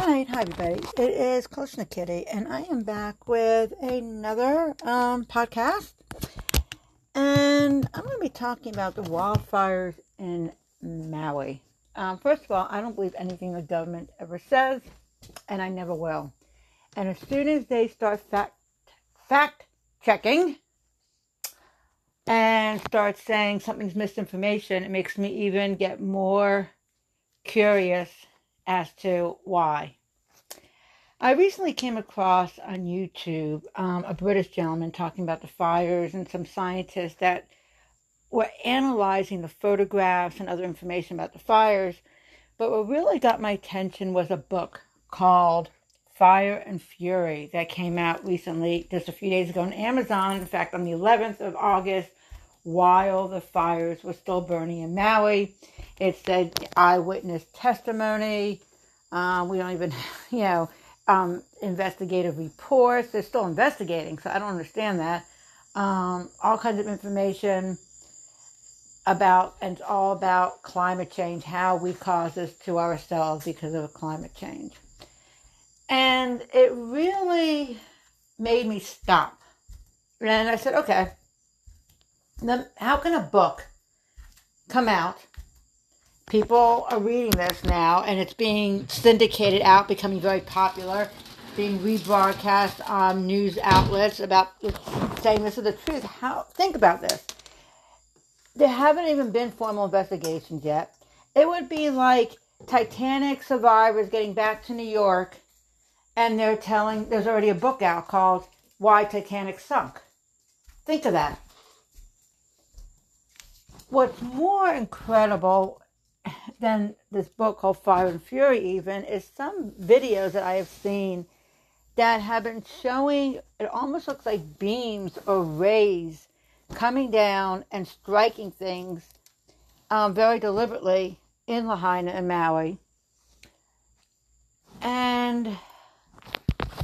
Alright, hi everybody. It is Close Kitty, and I am back with another um, podcast. And I'm going to be talking about the wildfires in Maui. Um, first of all, I don't believe anything the government ever says, and I never will. And as soon as they start fact fact checking and start saying something's misinformation, it makes me even get more curious as to why. I recently came across on YouTube um, a British gentleman talking about the fires and some scientists that were analyzing the photographs and other information about the fires. But what really got my attention was a book called Fire and Fury that came out recently, just a few days ago on Amazon. In fact, on the 11th of August, while the fires were still burning in Maui. It said eyewitness testimony. Um, we don't even, you know, um, investigative reports. They're still investigating, so I don't understand that. Um, all kinds of information about, and it's all about climate change, how we cause this to ourselves because of climate change. And it really made me stop. And I said, okay, then how can a book come out people are reading this now and it's being syndicated out, becoming very popular, being rebroadcast on news outlets about saying this is the truth. How think about this. There haven't even been formal investigations yet. It would be like Titanic survivors getting back to New York and they're telling there's already a book out called Why Titanic Sunk. Think of that. What's more incredible than this book called Fire and Fury, even, is some videos that I have seen that have been showing it almost looks like beams or rays coming down and striking things um, very deliberately in Lahaina and Maui. And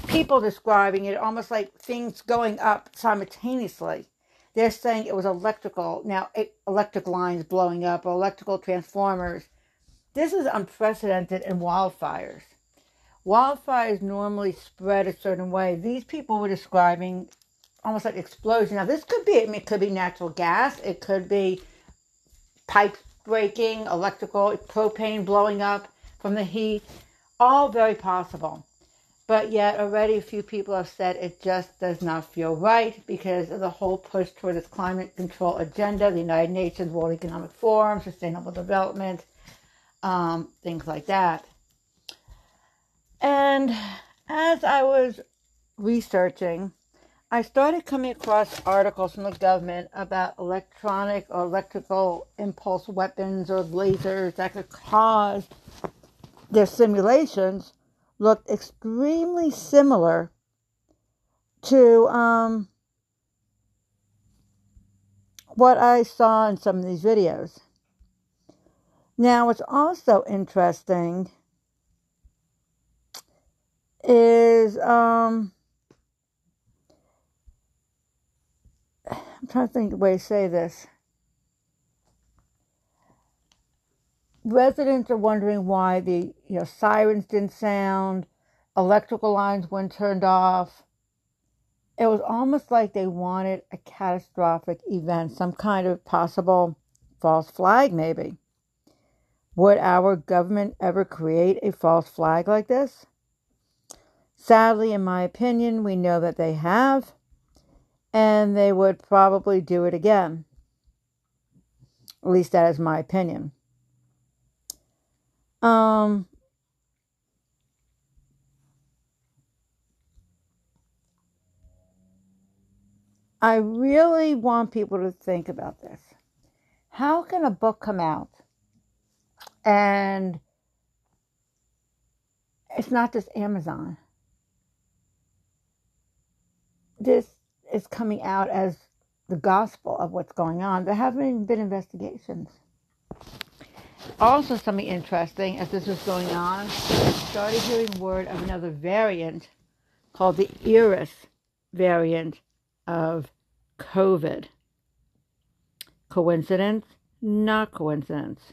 people describing it almost like things going up simultaneously. They're saying it was electrical, now electric lines blowing up or electrical transformers this is unprecedented in wildfires. Wildfires normally spread a certain way. These people were describing almost like explosion. Now, this could be, I mean, it could be natural gas, it could be pipes breaking, electrical, propane blowing up from the heat, all very possible. But yet, already a few people have said it just does not feel right because of the whole push toward this climate control agenda, the United Nations World Economic Forum, Sustainable Development, um, things like that. And as I was researching, I started coming across articles from the government about electronic or electrical impulse weapons or lasers that could cause their simulations looked extremely similar to um, what I saw in some of these videos. Now, what's also interesting is um, I'm trying to think the way to say this. Residents are wondering why the you know sirens didn't sound, electrical lines weren't turned off. It was almost like they wanted a catastrophic event, some kind of possible false flag, maybe. Would our government ever create a false flag like this? Sadly, in my opinion, we know that they have, and they would probably do it again. At least that is my opinion. Um, I really want people to think about this. How can a book come out and it's not just Amazon. This is coming out as the gospel of what's going on. There haven't been investigations. Also, something interesting as this was going on, I started hearing word of another variant called the Eris variant of COVID. Coincidence? Not coincidence.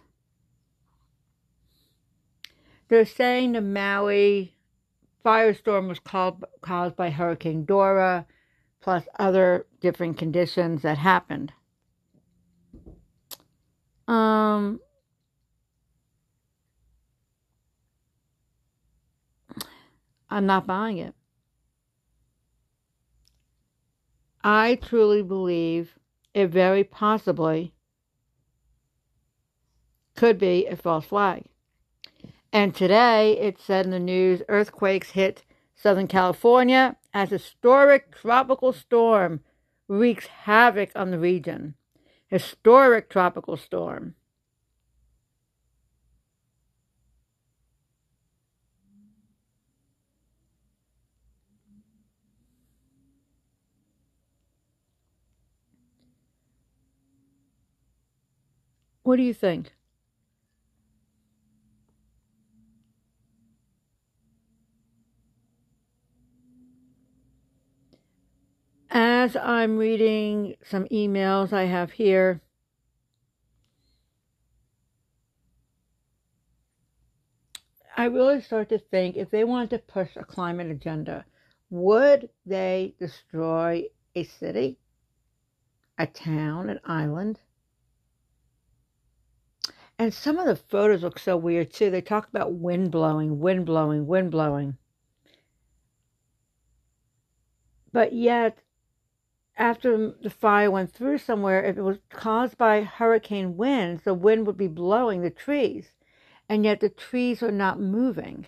They're saying the Maui firestorm was called, caused by Hurricane Dora, plus other different conditions that happened. Um, I'm not buying it. I truly believe it very possibly could be a false flag. And today it said in the news earthquakes hit Southern California as historic tropical storm wreaks havoc on the region. Historic tropical storm. What do you think? As I'm reading some emails I have here, I really start to think if they wanted to push a climate agenda, would they destroy a city, a town, an island? And some of the photos look so weird too. They talk about wind blowing, wind blowing, wind blowing. But yet, after the fire went through somewhere, if it was caused by hurricane winds, the wind would be blowing the trees. And yet the trees are not moving.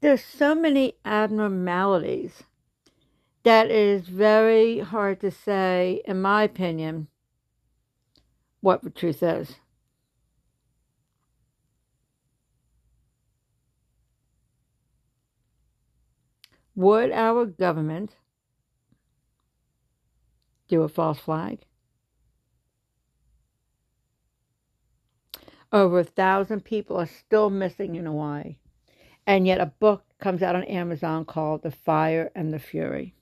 There's so many abnormalities that it is very hard to say, in my opinion, what the truth is. Would our government do a false flag? Over a thousand people are still missing in Hawaii. And yet a book comes out on Amazon called The Fire and the Fury.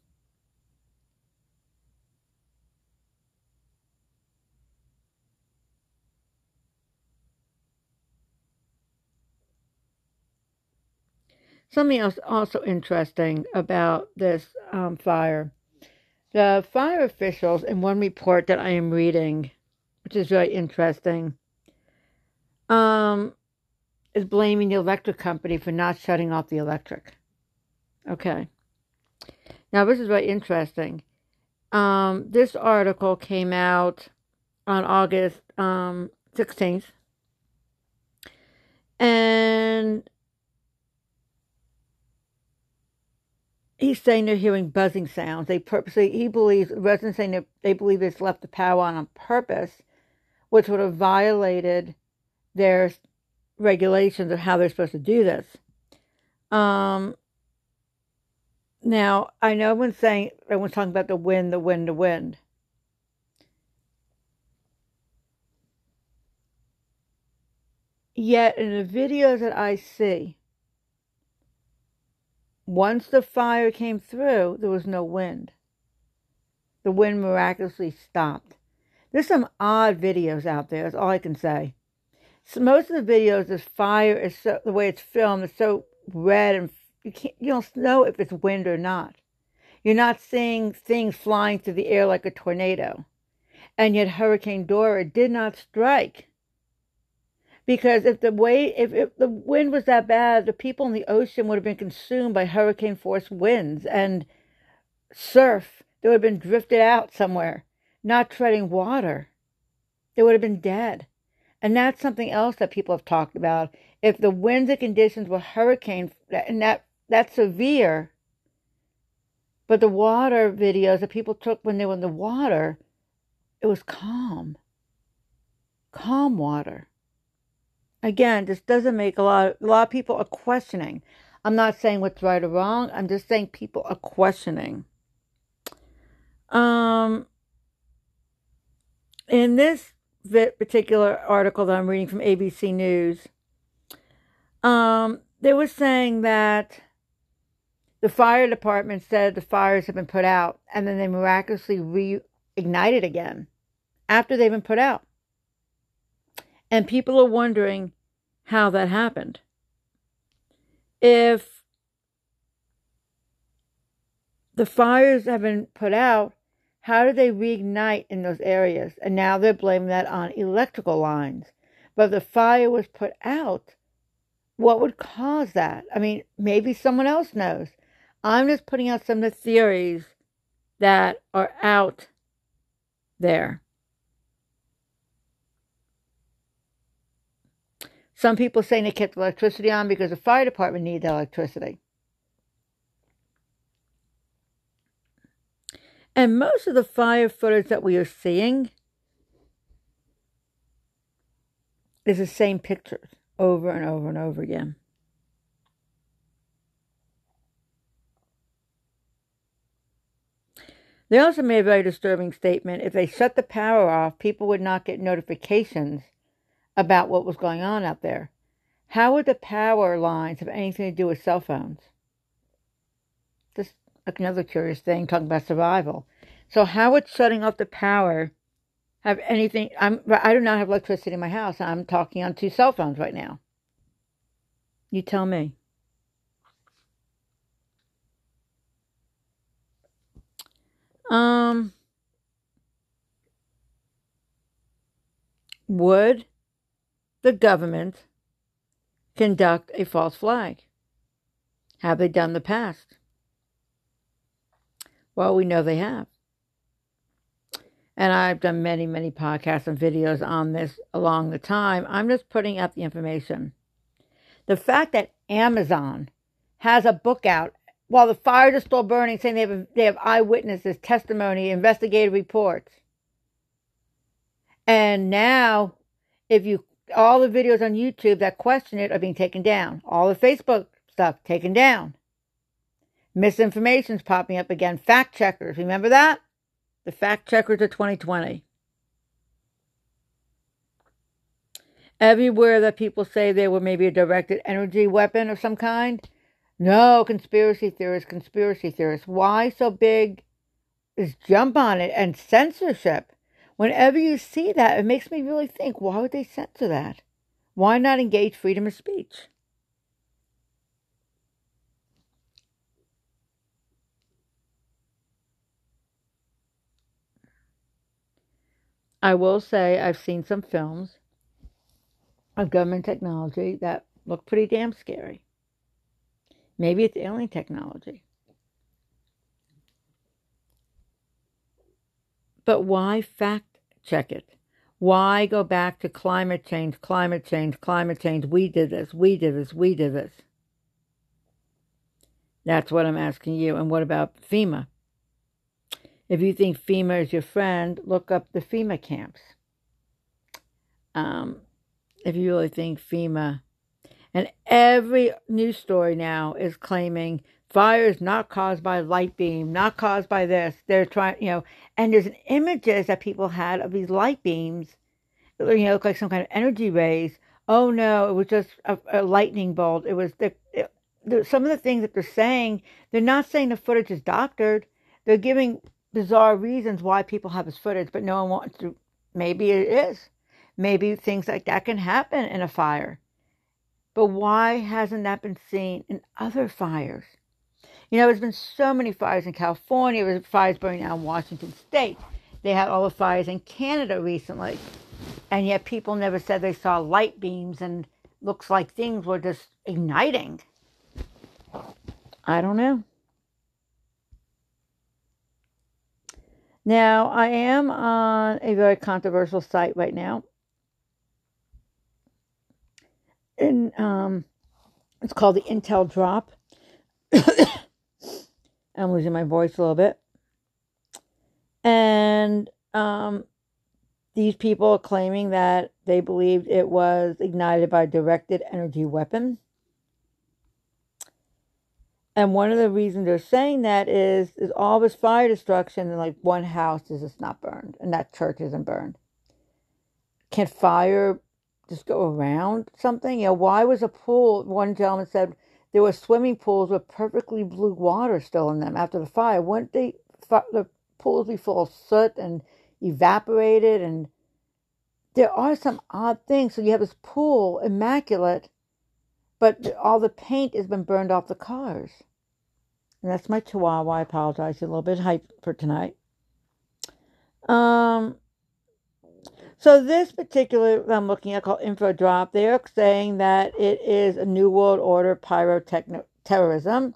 Something else also interesting about this um, fire. The fire officials, in one report that I am reading, which is very interesting, um, is blaming the electric company for not shutting off the electric. Okay. Now, this is very interesting. Um, this article came out on August um, 16th. And he's saying they're hearing buzzing sounds. They purposely, he believes, residents saying they believe it's left the power on on purpose, which would have violated their regulations of how they're supposed to do this. Um, now, I know everyone's saying, everyone's talking about the wind, the wind, the wind. Yet, in the videos that I see, once the fire came through, there was no wind. The wind miraculously stopped. There's some odd videos out there, that's all I can say. So most of the videos, the fire is so, the way it's filmed is so red and you can't, you don't know if it's wind or not. You're not seeing things flying through the air like a tornado. And yet Hurricane Dora did not strike because if the way if, if the wind was that bad, the people in the ocean would have been consumed by hurricane force winds and surf. They would have been drifted out somewhere, not treading water. They would have been dead. And that's something else that people have talked about. If the winds and conditions were hurricane and that that's severe, but the water videos that people took when they were in the water, it was calm. Calm water. Again, this doesn't make a lot. Of, a lot of people are questioning. I'm not saying what's right or wrong. I'm just saying people are questioning. Um, in this particular article that I'm reading from ABC News, um, they were saying that the fire department said the fires have been put out, and then they miraculously reignited again after they've been put out. And people are wondering how that happened. If the fires have been put out, how do they reignite in those areas? And now they're blaming that on electrical lines. But if the fire was put out, what would cause that? I mean, maybe someone else knows. I'm just putting out some of the theories that are out there. Some people saying they kept electricity on because the fire department needed electricity. And most of the fire footage that we are seeing is the same pictures over and over and over again. They also made a very disturbing statement. If they shut the power off, people would not get notifications about what was going on out there. How would the power lines have anything to do with cell phones? Just another curious thing, talking about survival. So, how would shutting off the power have anything? I'm I do not have electricity in my house. I'm talking on two cell phones right now. You tell me. Um, would the government conduct a false flag? Have they done the past? Well, we know they have. And I've done many, many podcasts and videos on this along the time. I'm just putting out the information. The fact that Amazon has a book out while the fires are still burning, saying they have, they have eyewitnesses, testimony, investigative reports. And now, if you, all the videos on YouTube that question it are being taken down. All the Facebook stuff taken down. Misinformation's popping up again. Fact checkers, remember that? The fact checkers of 2020. Everywhere that people say there were maybe a directed energy weapon of some kind, no, conspiracy theorists, conspiracy theorists. Why so big is jump on it and censorship? Whenever you see that, it makes me really think why would they censor that? Why not engage freedom of speech? I will say I've seen some films of government technology that look pretty damn scary. Maybe it's alien technology. But why fact check it? Why go back to climate change, climate change, climate change? We did this, we did this, we did this. That's what I'm asking you. And what about FEMA? If you think FEMA is your friend, look up the FEMA camps. Um, if you really think FEMA and every news story now is claiming fires not caused by light beam, not caused by this. They're trying, you know, and there's images that people had of these light beams, you know, look like some kind of energy rays. Oh no, it was just a, a lightning bolt. It was the, it, the, some of the things that they're saying. They're not saying the footage is doctored. They're giving bizarre reasons why people have this footage, but no one wants to. Maybe it is. Maybe things like that can happen in a fire. But why hasn't that been seen in other fires? You know, there's been so many fires in California, There there's fires burning out in Washington State. They had all the fires in Canada recently. And yet people never said they saw light beams and looks like things were just igniting. I don't know. Now, I am on a very controversial site right now. and um, it's called the Intel Drop. I'm losing my voice a little bit. And um, these people are claiming that they believed it was ignited by directed energy weapon. And one of the reasons they're saying that is is all this fire destruction and like one house is just not burned and that church isn't burned. Can fire just go around something? You know, why was a pool? One gentleman said there were swimming pools with perfectly blue water still in them after the fire. Wouldn't they, the pools be full of soot and evaporated and there are some odd things. So you have this pool, immaculate, but all the paint has been burned off the cars. And that's my chihuahua. I apologize. a little bit hype for tonight. Um, so this particular I'm looking at called Info Drop, they're saying that it is a New World Order pyrotechnism,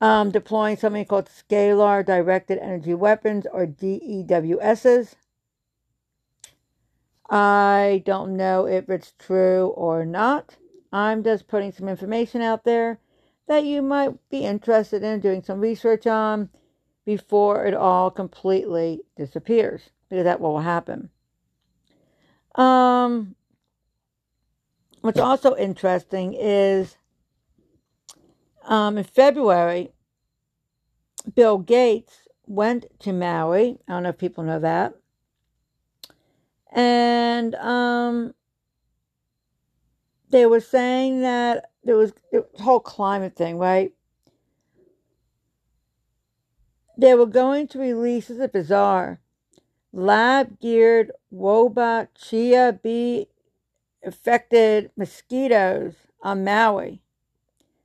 um, deploying something called Scalar Directed Energy Weapons or DEWSs. I don't know if it's true or not. I'm just putting some information out there that you might be interested in doing some research on before it all completely disappears, because that will happen. Um, what's also interesting is um, in February, Bill Gates went to Maui. I don't know if people know that. And um, they were saying that there was the whole climate thing, right? They were going to release, this is bizarre, lab geared Wolbachia bee affected mosquitoes on Maui.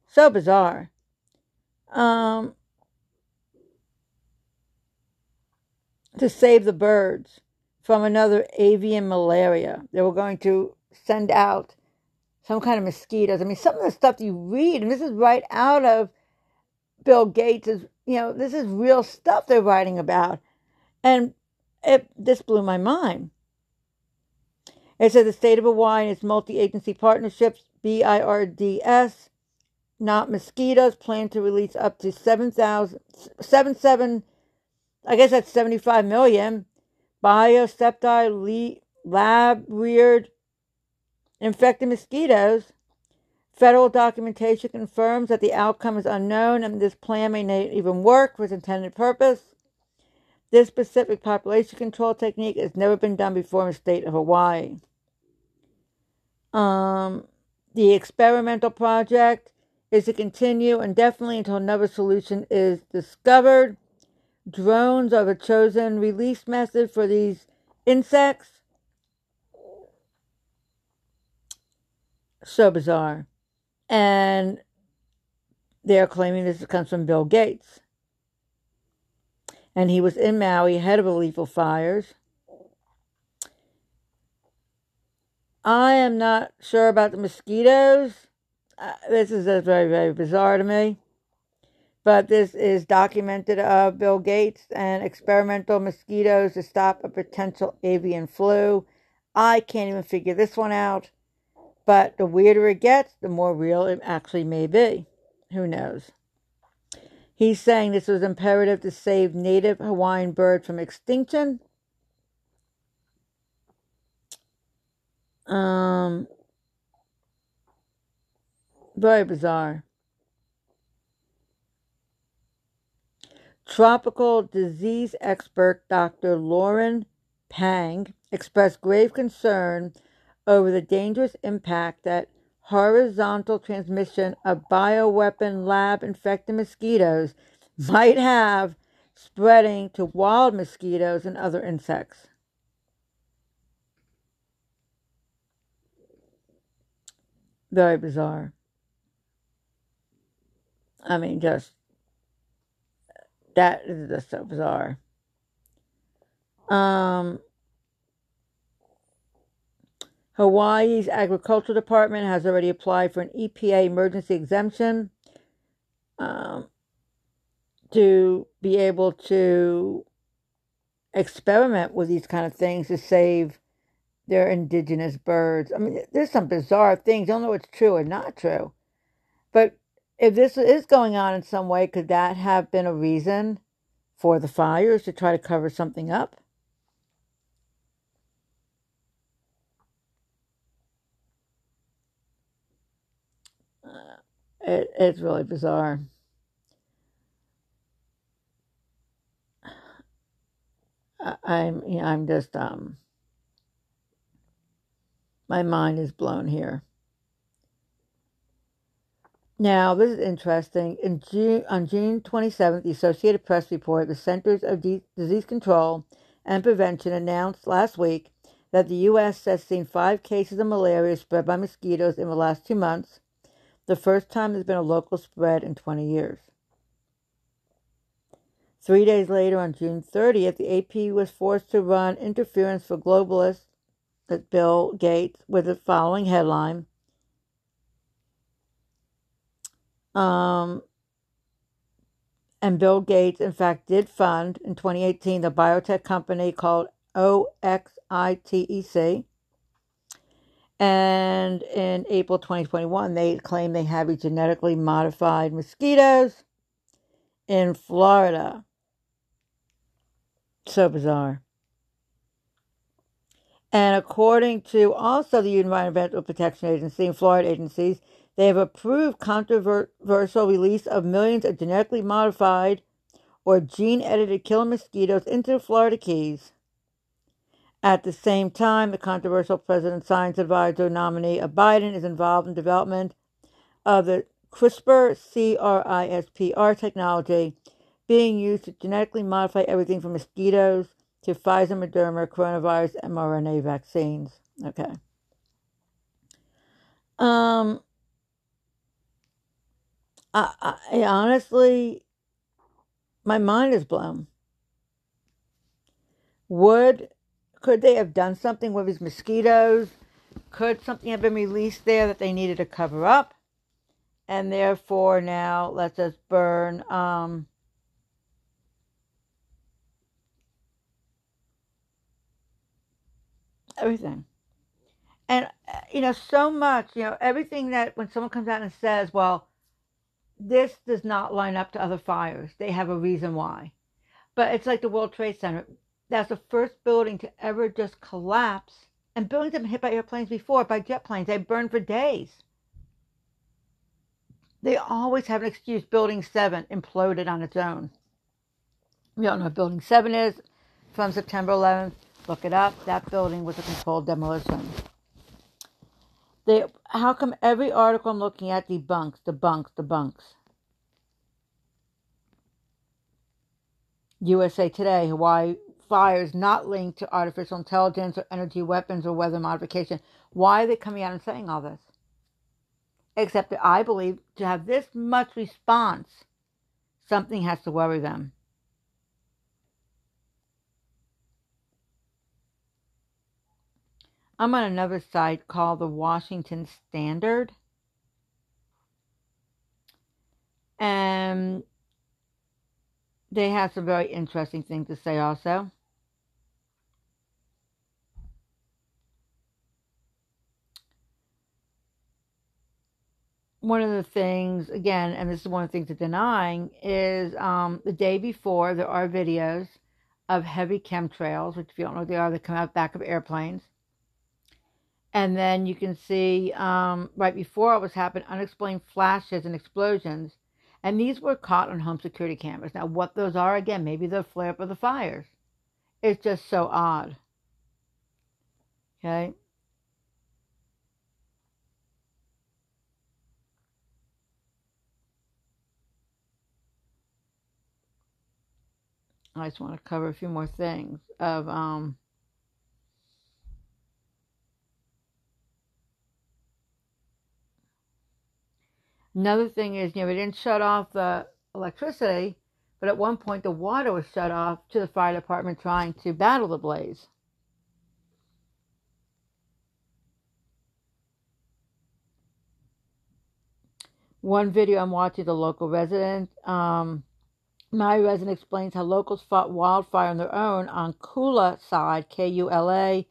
So bizarre. Um, to save the birds from another avian malaria. They were going to send out some kind of mosquitoes. I mean, some of the stuff you read, and this is right out of Bill Gates' is you know, this is real stuff they're writing about. And it, this blew my mind. It says the state of Hawaii and its multi agency partnerships, BIRDS, not mosquitoes, plan to release up to 7,000, 7, 7, I guess that's 75 million biosepti lab reared infected mosquitoes. Federal documentation confirms that the outcome is unknown and this plan may not even work for its intended purpose. This specific population control technique has never been done before in the state of Hawaii. Um, the experimental project is to continue indefinitely until another solution is discovered. Drones are the chosen release method for these insects. So bizarre. And they're claiming this comes from Bill Gates and he was in Maui ahead of the lethal fires. I am not sure about the mosquitoes. Uh, this is just very, very bizarre to me. But this is documented of Bill Gates and experimental mosquitoes to stop a potential avian flu. I can't even figure this one out. But the weirder it gets, the more real it actually may be. Who knows? He's saying this was imperative to save native Hawaiian bird from extinction. Um, very bizarre. Tropical disease expert Dr. Lorrin Pang expressed grave concern over the dangerous impact that horizontal transmission of bioweapon lab infected mosquitoes might have spreading to wild mosquitoes and other insects. Very bizarre. I mean, just that is just so bizarre. Um, Hawaii's Agricultural Department has already applied for an EPA emergency exemption um, to be able to experiment with these kind of things to save their indigenous birds. I mean, there's some bizarre things. I don't know what's true or not true. But if this is going on in some way, could that have been a reason for the fires to try to cover something up? It, it's really bizarre. I, am you know, I'm just um my mind is blown here. Now, this is interesting. In June, on June 27th, the Associated Press report, the Centers of Disease Control and Prevention announced last week that the U.S. has seen five cases of malaria spread by mosquitoes in the last two months, the first time there's been a local spread in 20 years. Three days later, on June 30th, the AP was forced to run interference for globalists, that Bill Gates, with the following headline. Um, and Bill Gates, in fact, did fund in 2018 the biotech company called OXITEC. And in April 2021, they claim they have genetically modified mosquitoes in Florida. So bizarre. And according to also the Environmental Protection Agency and Florida agencies, they have approved controversial release of millions of genetically modified or gene edited killer mosquitoes into the Florida Keys. At the same time, the controversial President Science Advisor nominee of Biden is involved in development of the CRISPR CRISPR technology being used to genetically modify everything from mosquitoes to Pfizer Moderna coronavirus mRNA vaccines. Okay. Um, I, I honestly, my mind is blown. Would could they have done something with these mosquitoes? Could something have been released there that they needed to cover up? And therefore, now let's just burn um, everything. And, uh, you know, so much, you know, everything that when someone comes out and says, well, this does not line up to other fires, they have a reason why. But it's like the World Trade Center. That's the first building to ever just collapse. And buildings have been hit by airplanes before, by jet planes. They burned for days. They always have an excuse. Building 7 imploded on its own. We don't know what Building 7 is from September 11th. Look it up. That building was a controlled demolition. They, how come every article I'm looking at debunks, debunks, debunks? USA Today, Hawaii fires not linked to artificial intelligence or energy weapons or weather modification. Why are they coming out and saying all this? Except that I believe to have this much response, something has to worry them. I'm on another site called the Washington Standard. And they have some very interesting things to say also. One of the things, again, and this is one of the things they're denying, is um, the day before there are videos of heavy chemtrails, which if you don't know what they are, they come out back of airplanes and then you can see um, right before it was happening, unexplained flashes and explosions. And these were caught on home security cameras. Now, what those are, again, maybe the flare up of the fires. It's just so odd. Okay? I just want to cover a few more things of um, Another thing is, you know, they didn't shut off the electricity, but at one point the water was shut off to the fire department trying to battle the blaze. One video I'm watching, the local resident, um, my resident explains how locals fought wildfire on their own on Kula side, K U L A,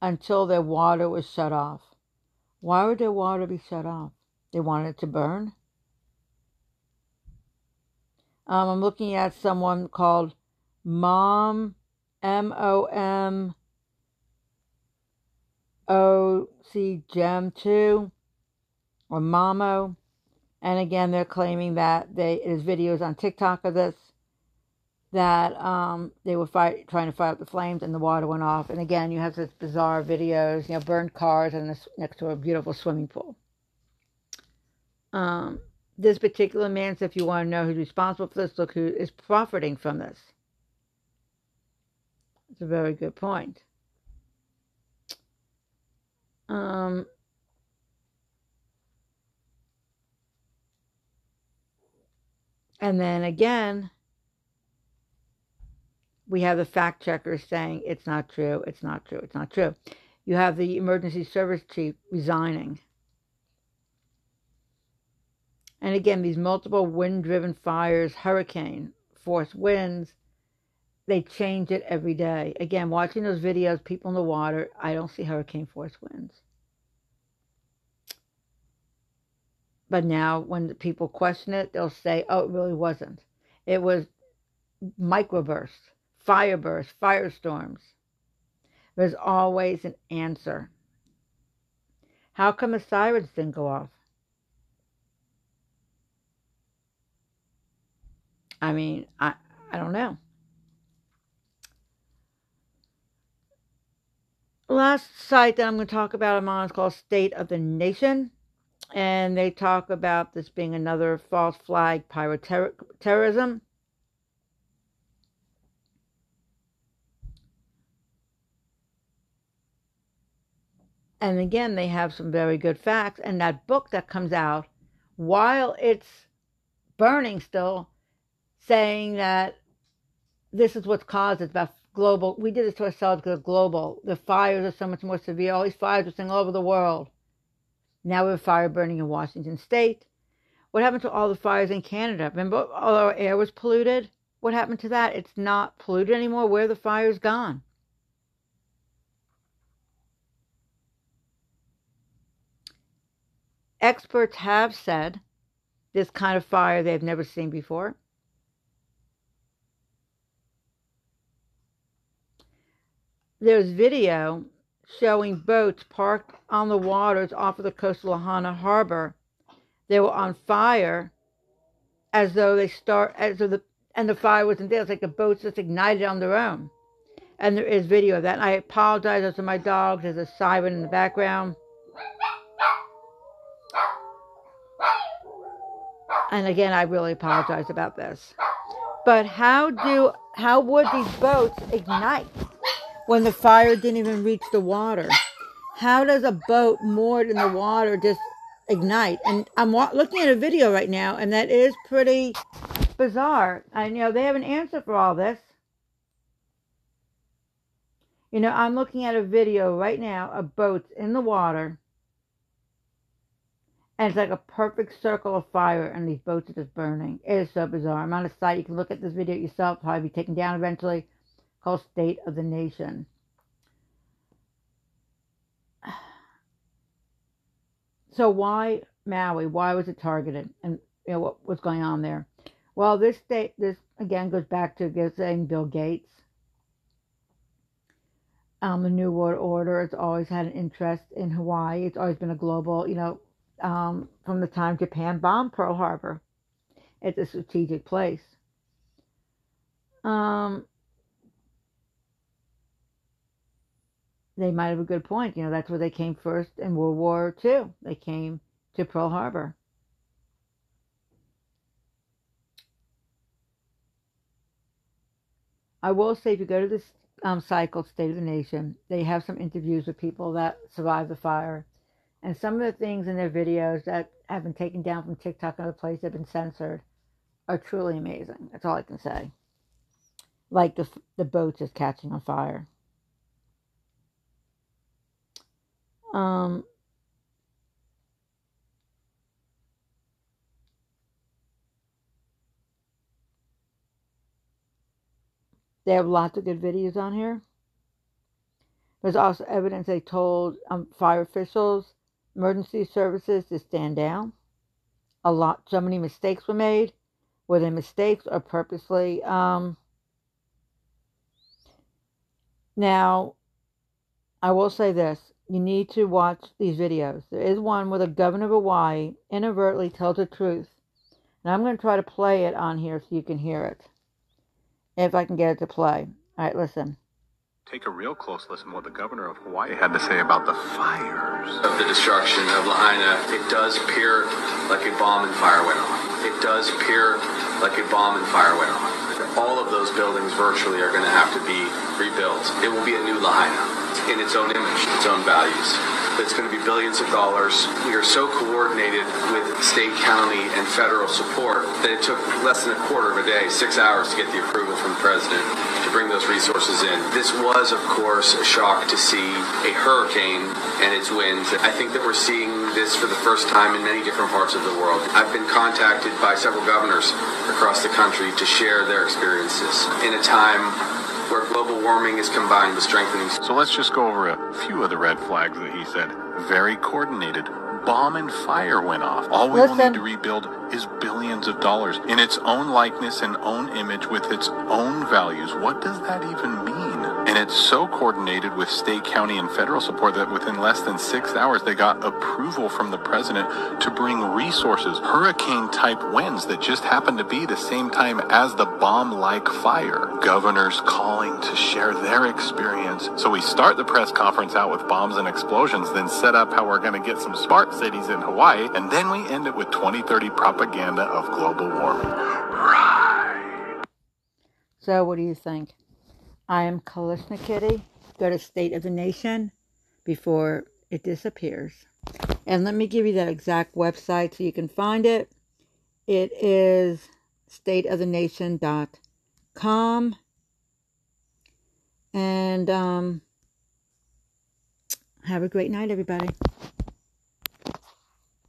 until their water was shut off. Why would their water be shut off? They wanted it to burn. Um, I'm looking at someone called Mom, M O M O C Gem 2, or Mamo. And again, they're claiming that they there's videos on TikTok of this that um, they were fight, trying to fight out the flames and the water went off. And again, you have such bizarre videos, you know, burned cars and this, next to a beautiful swimming pool. Um, this particular man, so if you want to know who's responsible for this, look who is profiting from this. It's a very good point. Um, and then again, we have the fact checkers saying it's not true, it's not true, it's not true. You have the emergency service chief resigning. And again, these multiple wind driven fires, hurricane, force winds, they change it every day. Again, watching those videos, people in the water, I don't see hurricane force winds. But now, when people question it, they'll say, oh, it really wasn't. It was microbursts, fire bursts, firestorms. There's always an answer. How come the sirens didn't go off? I mean, I, I don't know. Last site that I'm going to talk about I'm on is called State of the Nation. And they talk about this being another false flag pyroterrorism. And again, they have some very good facts. And that book that comes out, while it's burning still, saying that this is what's caused it about global. We did this to ourselves because global. The fires are so much more severe. All these fires are saying all over the world. Now we have fire burning in Washington State. What happened to all the fires in Canada? Remember, all our air was polluted. What happened to that? It's not polluted anymore. Where the fire's gone? Experts have said this kind of fire they've never seen before. There's video showing boats parked on the waters off of the coast of Lahaina Harbor. They were on fire as though they start as though the and the fire wasn't there. It's like the boats just ignited on their own. And there is video of that. And I apologize to my dogs. There's a siren in the background. And again, I really apologize about this. But how do how would these boats ignite when the fire didn't even reach the water? How does a boat moored in the water just ignite? And I'm looking at a video right now, and that is pretty bizarre. And you know, they have an answer for all this. You know, I'm looking at a video right now of boats in the water and it's like a perfect circle of fire, and these boats are just burning. It is so bizarre. I'm on a site. You can look at this video yourself. Probably be taken down eventually. State of the Nation. So why Maui? Why was it targeted? And you know what was going on there? Well, this state, this again goes back to saying Bill Gates. Um, the New World Order has always had an interest in Hawaii. It's always been a global, you know, um, from the time Japan bombed Pearl Harbor. It's a strategic place. Um, they might have a good point. You know, that's where they came first in World War II. They came to Pearl Harbor. I will say, if you go to this um, cycle, State of the Nation, they have some interviews with people that survived the fire and some of the things in their videos that have been taken down from TikTok and other places that have been censored are truly amazing. That's all I can say. Like the the boat just catching on fire. Um, they have lots of good videos on here. There's also evidence they told um, fire officials emergency services to stand down. A lot, so many mistakes were made. Were they mistakes or purposely? Um, now, I will say this: you need to watch these videos. There is one where the governor of Hawaii inadvertently tells the truth, and I'm going to try to play it on here so you can hear it, if I can get it to play. All right, listen take a real close listen to what the governor of Hawaii had to say about the fires. Of the destruction of Lahaina, it does appear like a bomb and fire went off. It does appear like a bomb and fire went off. All of those buildings virtually are going to have to be rebuilt. It will be a new Lahaina in its own image, its own values. It's going to be billions of dollars. We are so coordinated with state, county, and federal support that it took less than a quarter of a day, six hours, to get the approval from the president to bring those resources in. This was, of course, a shock to see a hurricane and its winds. I think that we're seeing this for the first time in many different parts of the world. I've been contacted by several governors across the country to share their experiences in a time where global warming is combined with strengthening. So let's just go over a few of the red flags that he said. Very coordinated. Bomb and fire went off. All we will need to rebuild is billions of dollars in its own likeness and own image with its own values. What does that even mean? And it's so coordinated with state, county, and federal support that within less than six hours they got approval from the president to bring resources, hurricane type winds that just happened to be the same time as the bomb like fire. Governors calling to share their experience. So we start the press conference out with bombs and explosions, then set up how we're going to get some smart cities in Hawaii, and then we end it with 2030 propaganda of global warming. Right. So, what do you think? I am Kalishnikitty. Go to State of the Nation before it disappears. And let me give you that exact website so you can find it. It is stateofthenation.com. And um, have a great night, everybody.